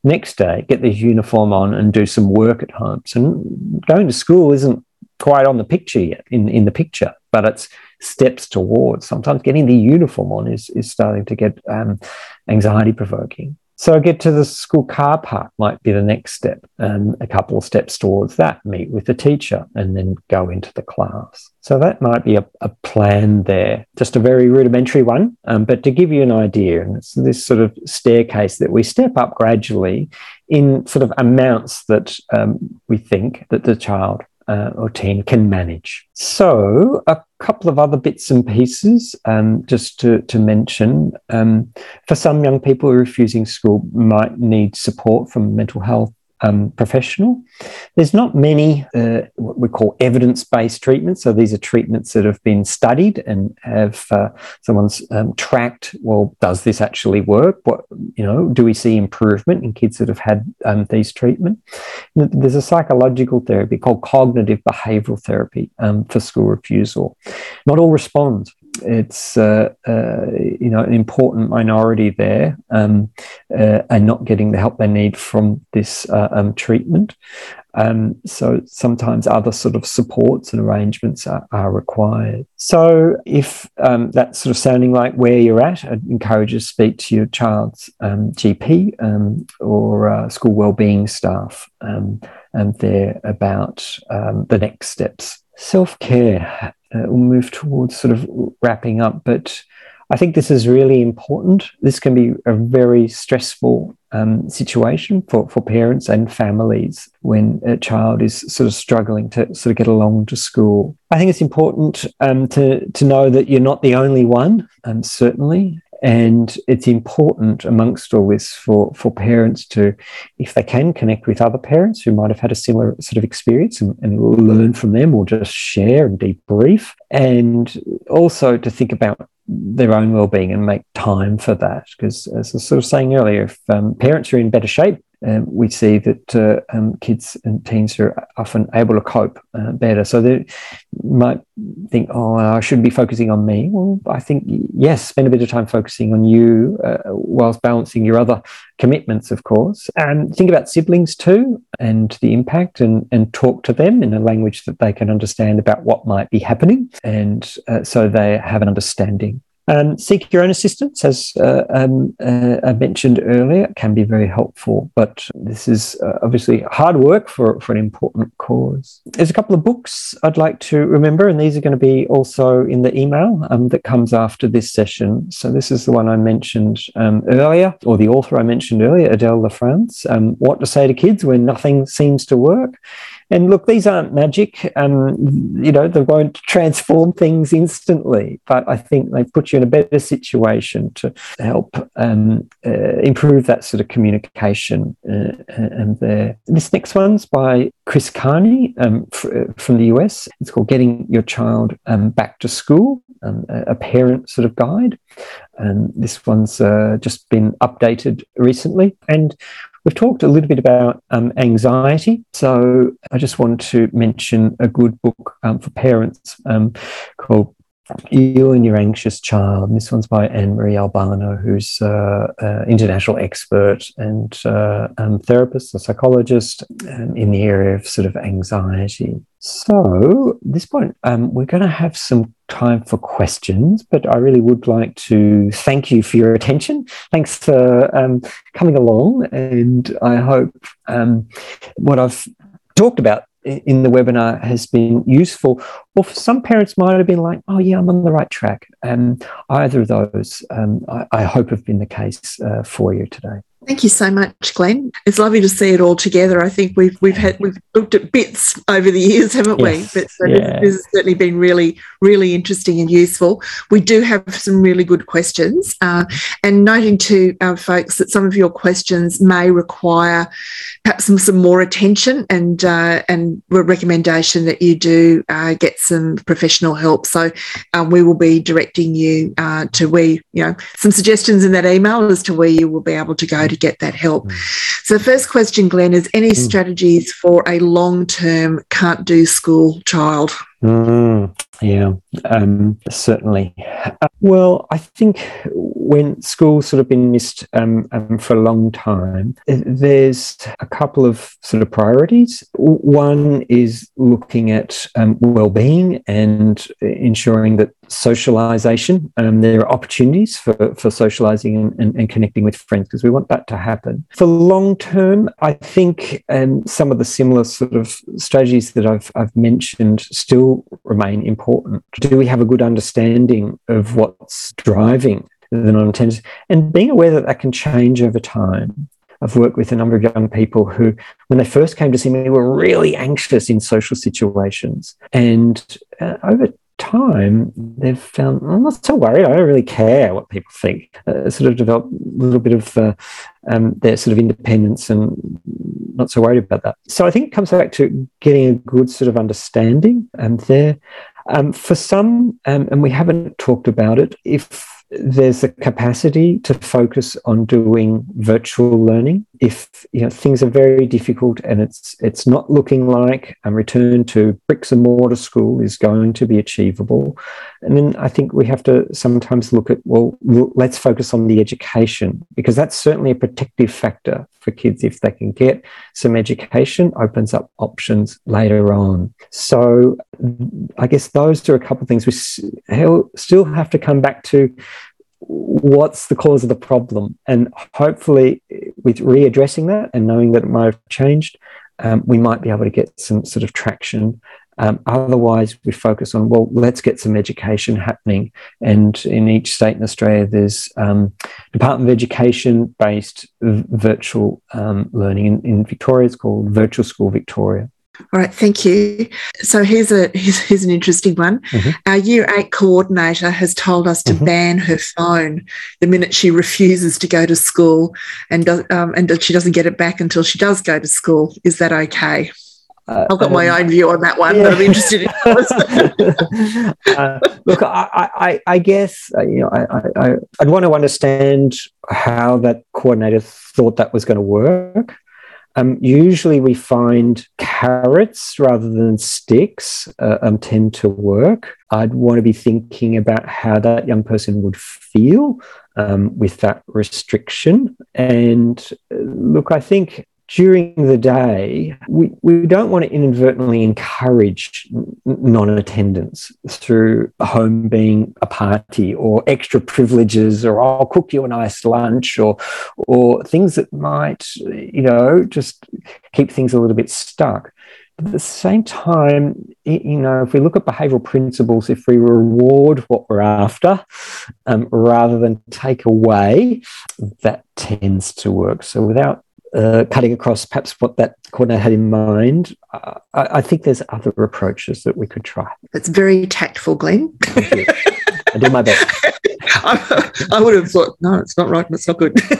Next day, get the uniform on and do some work at home. So going to school isn't quite on the picture yet, in, in the picture, but it's steps towards. Sometimes getting the uniform on is, is starting to get um, anxiety provoking. So I get to the school car park might be the next step, and a couple of steps towards that, meet with the teacher, and then go into the class. So that might be a, a plan there, just a very rudimentary one, um, but to give you an idea, and it's this sort of staircase that we step up gradually in sort of amounts that um, we think that the child uh, or teen can manage. So, a couple of other bits and pieces um, just to, to mention. Um, for some young people, refusing school might need support from mental health um, professional. There's not many uh, what we call evidence-based treatments. So these are treatments that have been studied and have uh, someone's um, tracked. Well, does this actually work? What you know? Do we see improvement in kids that have had um, these treatments? There's a psychological therapy called cognitive behavioural therapy um, for school refusal. Not all respond it's uh, uh, you know an important minority there um, uh, and not getting the help they need from this uh, um, treatment. Um, so sometimes other sort of supports and arrangements are, are required. So if um, that's sort of sounding like where you're at, I'd encourage you to speak to your child's um, GP um, or uh, school wellbeing staff and there about the next steps. Self care uh, we'll move towards sort of wrapping up, but I think this is really important. This can be a very stressful um, situation for, for parents and families when a child is sort of struggling to sort of get along to school. I think it's important um, to, to know that you're not the only one, um, certainly. And it's important amongst all this for, for parents to, if they can, connect with other parents who might have had a similar sort of experience and, and learn from them or just share and debrief. And also to think about their own well-being and make time for that because as i was sort of saying earlier if um, parents are in better shape um, we see that uh, um, kids and teens are often able to cope uh, better. So they might think, oh, I should be focusing on me. Well, I think, yes, spend a bit of time focusing on you uh, whilst balancing your other commitments, of course. And think about siblings too and the impact and, and talk to them in a language that they can understand about what might be happening. And uh, so they have an understanding um, seek your own assistance, as uh, um, uh, I mentioned earlier, it can be very helpful, but this is uh, obviously hard work for, for an important cause. There's a couple of books I'd like to remember, and these are going to be also in the email um, that comes after this session. So, this is the one I mentioned um, earlier, or the author I mentioned earlier, Adele LaFrance, um, What to Say to Kids When Nothing Seems to Work. And look, these aren't magic. Um, you know, they won't transform things instantly, but I think they put you in a better situation to help um, uh, improve that sort of communication. Uh, and there, this next one's by Chris Kearney um, f- from the US. It's called "Getting Your Child um, Back to School." Um, a parent sort of guide. And this one's uh, just been updated recently. And We've talked a little bit about um, anxiety. So I just want to mention a good book um, for parents um, called you and your anxious child. This one's by Anne Marie Albano, who's uh, uh, international expert and uh, um, therapist, a psychologist um, in the area of sort of anxiety. So, at this point, um, we're going to have some time for questions, but I really would like to thank you for your attention. Thanks for um, coming along, and I hope um, what I've talked about in the webinar has been useful, or for some parents might have been like, "Oh, yeah, I'm on the right track." And either of those, um, I, I, hope, have been the case uh, for you today. Thank you so much, Glenn. It's lovely to see it all together. I think we've we've had we've looked at bits over the years, haven't yes, we? But so yeah. this, has certainly been really really interesting and useful. We do have some really good questions, uh, and noting to our folks that some of your questions may require perhaps some, some more attention and uh, and a recommendation that you do uh, get some professional help. So um, we will be directing you uh, to where you know some suggestions in that email as to where you will be able to go to get that help. Mm. So, the first question, Glenn, is any mm. strategies for a long term can't do school child? Mm, yeah, um, certainly. Uh, well, I think when school's sort of been missed um, um, for a long time, there's a couple of sort of priorities. One is looking at um, well-being and ensuring that socialization, um, there are opportunities for, for socializing and, and, and connecting with friends because we want that to happen. For long term, I think um, some of the similar sort of strategies that I've, I've mentioned still remain important. Do we have a good understanding of what's driving the non attendance and being aware that that can change over time? I've worked with a number of young people who, when they first came to see me, were really anxious in social situations. And uh, over time, they've found I'm not so worried. I don't really care what people think. Uh, sort of developed a little bit of uh, um, their sort of independence and not so worried about that. So I think it comes back to getting a good sort of understanding and there. Um, for some, um, and we haven't talked about it, if there's a capacity to focus on doing virtual learning. If you know things are very difficult and it's it's not looking like a return to bricks and mortar school is going to be achievable and then i think we have to sometimes look at well let's focus on the education because that's certainly a protective factor for kids if they can get some education opens up options later on. So i guess those are a couple of things we still have to come back to what's the cause of the problem? And hopefully with readdressing that and knowing that it might have changed um, we might be able to get some sort of traction. Um, otherwise we focus on well let's get some education happening. And in each state in australia there's um, department of education based v- virtual um, learning. In, in victoria it's called virtual school victoria all right, thank you. So here's a here's, here's an interesting one. Mm-hmm. Our year eight coordinator has told us to mm-hmm. ban her phone the minute she refuses to go to school, and um, and she doesn't get it back until she does go to school. Is that okay? Uh, I've got my own view on that one, yeah. but I'm interested in uh, look, I, I, I guess uh, you know, I, I, I'd want to understand how that coordinator thought that was going to work. Um, usually, we find carrots rather than sticks uh, um, tend to work. I'd want to be thinking about how that young person would feel um, with that restriction. And uh, look, I think during the day, we, we don't want to inadvertently encourage non attendance through home being a party or extra privileges or I'll cook you a nice lunch or, or things that might, you know, just keep things a little bit stuck. But at the same time, you know, if we look at behavioral principles, if we reward what we're after um, rather than take away, that tends to work. So without uh, cutting across perhaps what that coordinator had in mind, uh, I, I, think there's other approaches that we could try. It's very tactful, Glenn. I do my best. I, I, would have thought, no, it's not right. It's not good.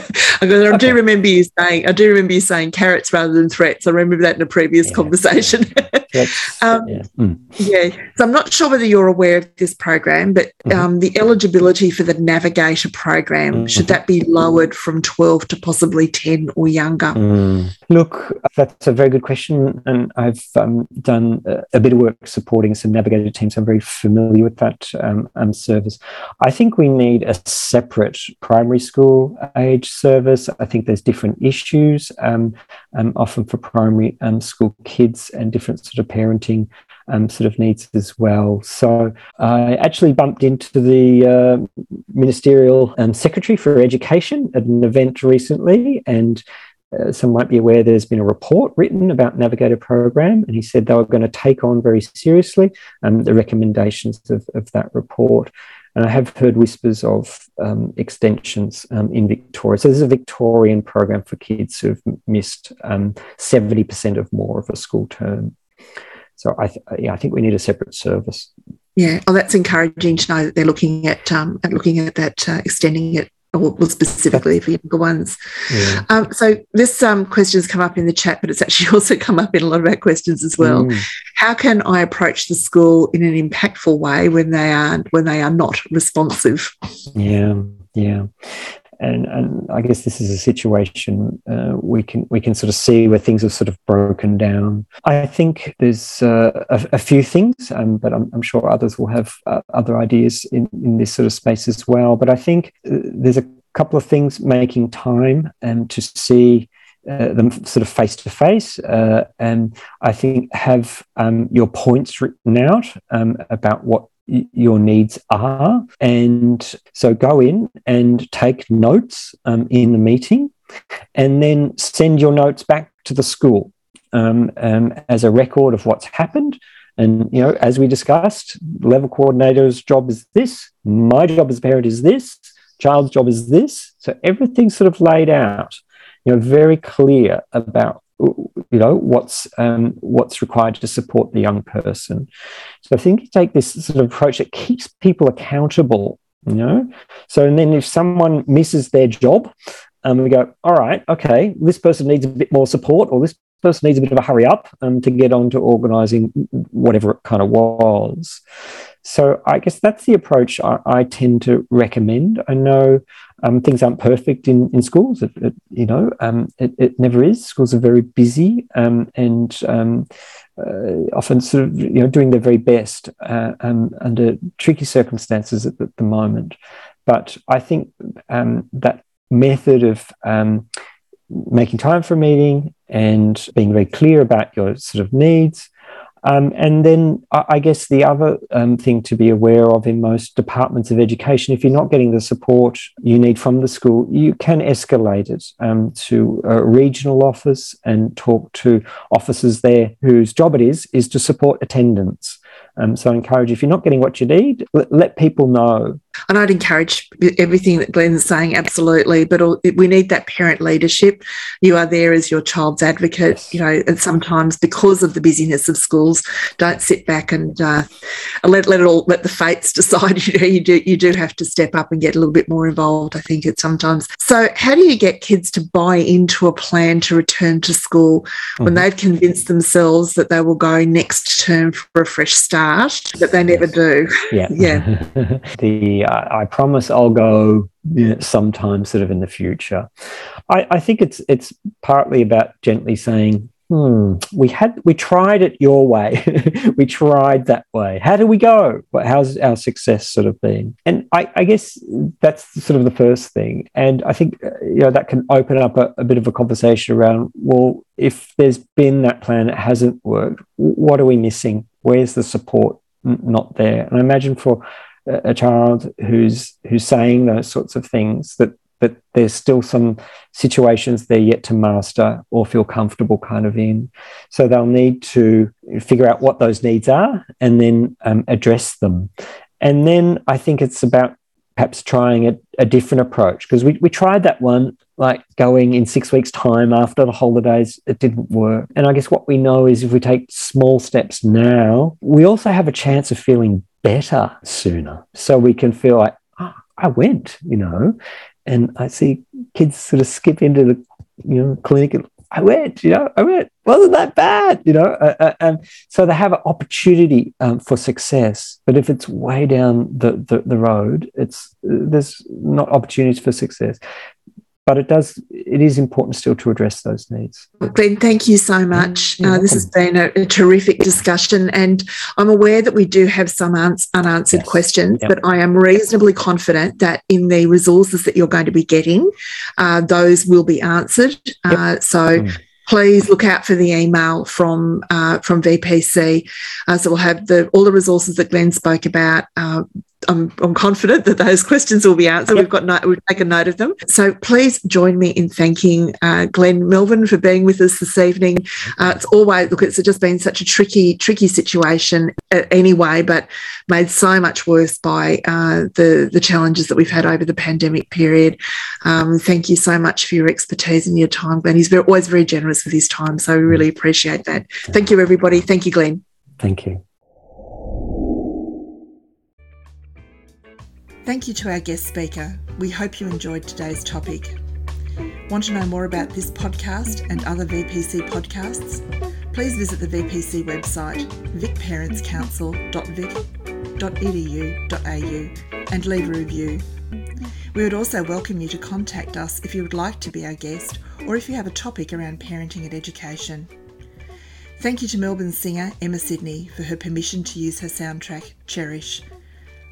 I okay. do remember you saying, I do remember you saying carrots rather than threats. I remember that in a previous yeah. conversation. um, yeah. Mm. yeah. So I'm not sure whether you're aware of this program, but mm-hmm. um, the eligibility for the Navigator program mm-hmm. should that be lowered from 12 to possibly 10 or younger? Mm. Look, that's a very good question, and I've um, done a, a, bit of work supporting some Navigator teams. I'm very familiar with that um, um, service. I think we need a separate primary school age service. I think there's different issues, um, um, often for primary um, school kids, and different sort of parenting um, sort of needs as well. So I actually bumped into the uh, ministerial um, secretary for education at an event recently, and uh, some might be aware there's been a report written about Navigator program, and he said they were going to take on very seriously um, the recommendations of, of that report. And I have heard whispers of um, extensions um, in Victoria. So there's a Victorian program for kids who've missed um, 70% of more of a school term. So I, th- yeah, I think we need a separate service. Yeah, oh, that's encouraging to know that they're looking at, um, at looking at that, uh, extending it or specifically for younger ones. Yeah. Um, so this um, question has come up in the chat, but it's actually also come up in a lot of our questions as well. Mm. How can I approach the school in an impactful way when they are when they are not responsive? Yeah, yeah. And, and I guess this is a situation uh, we can we can sort of see where things have sort of broken down. I think there's uh, a, a, few things, um, but I'm, I'm, sure others will have uh, other ideas in, in this sort of space as well. But I think uh, there's a couple of things making time and to see uh, them sort of face to face, and I think have um, your points written out um, about what your needs are. And so go in and take notes um, in the meeting and then send your notes back to the school um, um, as a record of what's happened. And, you know, as we discussed, level coordinator's job is this, my job as a parent is this, child's job is this. So everything's sort of laid out, you know, very clear about you know what's um, what's required to support the young person. So I think you take this sort of approach that keeps people accountable. You know, so and then if someone misses their job, um, we go, all right, okay, this person needs a bit more support, or this person needs a bit of a hurry up um, to get on to organising whatever it kind of was. So I guess that's the approach I, I tend to recommend. I know um, things aren't perfect in, in schools. It, it, you know, um, it, it, never is. Schools are very busy um, and um, uh, often sort of you know doing their very best uh, um, under tricky circumstances at the, the, moment. But I think um, that method of making time for a meeting and being very clear about your sort of needs um, and then I guess the other um, thing to be aware of in most departments of education, if you're not getting the support you need from the school, you can escalate it um, to a regional office and talk to officers there whose job it is is to support attendance. Um, so I encourage if you're not getting what you need, let, let people know and I'd encourage everything that Glenn's saying, absolutely. But we need that parent leadership. You are there as your child's advocate, yes. you know, and sometimes because of the busyness of schools, don't sit back and uh, let, let it all, let the fates decide. You, know, you do, you do have to step up and get a little bit more involved, I think, at sometimes. So, how do you get kids to buy into a plan to return to school mm-hmm. when they've convinced themselves that they will go next term for a fresh start, but they never yes. do? Yeah. yeah. the I, I promise I'll go you know, sometime sort of in the future. I, I think it's it's partly about gently saying, hmm, we had we tried it your way, we tried that way. How do we go? How's our success sort of been? And I, I, guess that's sort of the first thing. And I think uh, you know that can open up a, a bit of a conversation around well, if there's been that plan, it hasn't worked. What are we missing? Where's the support not there? And I imagine for a child who's who's saying those sorts of things that that there's still some situations they're yet to master or feel comfortable kind of in. So they'll need to figure out what those needs are and then um, address them. And then I think it's about perhaps trying a, a different approach because we, we tried that one like going in six weeks time after the holidays it didn't work and i guess what we know is if we take small steps now we also have a chance of feeling better sooner. So we can feel like, oh, I went, you know, and I see kids sort of skip into the, you know, clinic and I went, you know, I went, wasn't that bad, you know? Uh, uh, and so they have an opportunity um, for success. But if it's way down the, the, the road, it's there's not opportunities for success but it does it is important still to address those needs glenn thank you so much uh, this has been a, a, terrific discussion and i'm aware that we do have some unanswered yes. questions yep. but i am reasonably confident that in the resources that you're going to be getting uh, those will be answered yep. uh, so mm please look out for the email from uh, from VPC. Uh, so we'll have the all the resources that Glenn spoke about, uh, I'm, I'm, confident that those questions will be answered. Yep. We've got no, we've taken note of them. So please join me in thanking uh, Glenn Melvin for being with us this evening. Uh, it's always look, it's just been such a tricky, tricky situation uh, anyway, but made so much worse by uh, the the challenges that we've had over the pandemic period. Um, thank you so much for your expertise and your time, Glenn. He's very, always very generous with his time, so we really appreciate that. Thank you, everybody. Thank you, Glenn. Thank you. Thank you to our guest speaker. We hope you enjoyed today's topic. Want to know more about this podcast and other VPC podcasts? Please visit the VPC website vicparentscouncil.vic.edu.au and leave a review. We would also welcome you to contact us if you would like to be our guest or if you have a topic around parenting and education. Thank you to Melbourne singer Emma Sidney for her permission to use her soundtrack, Cherish.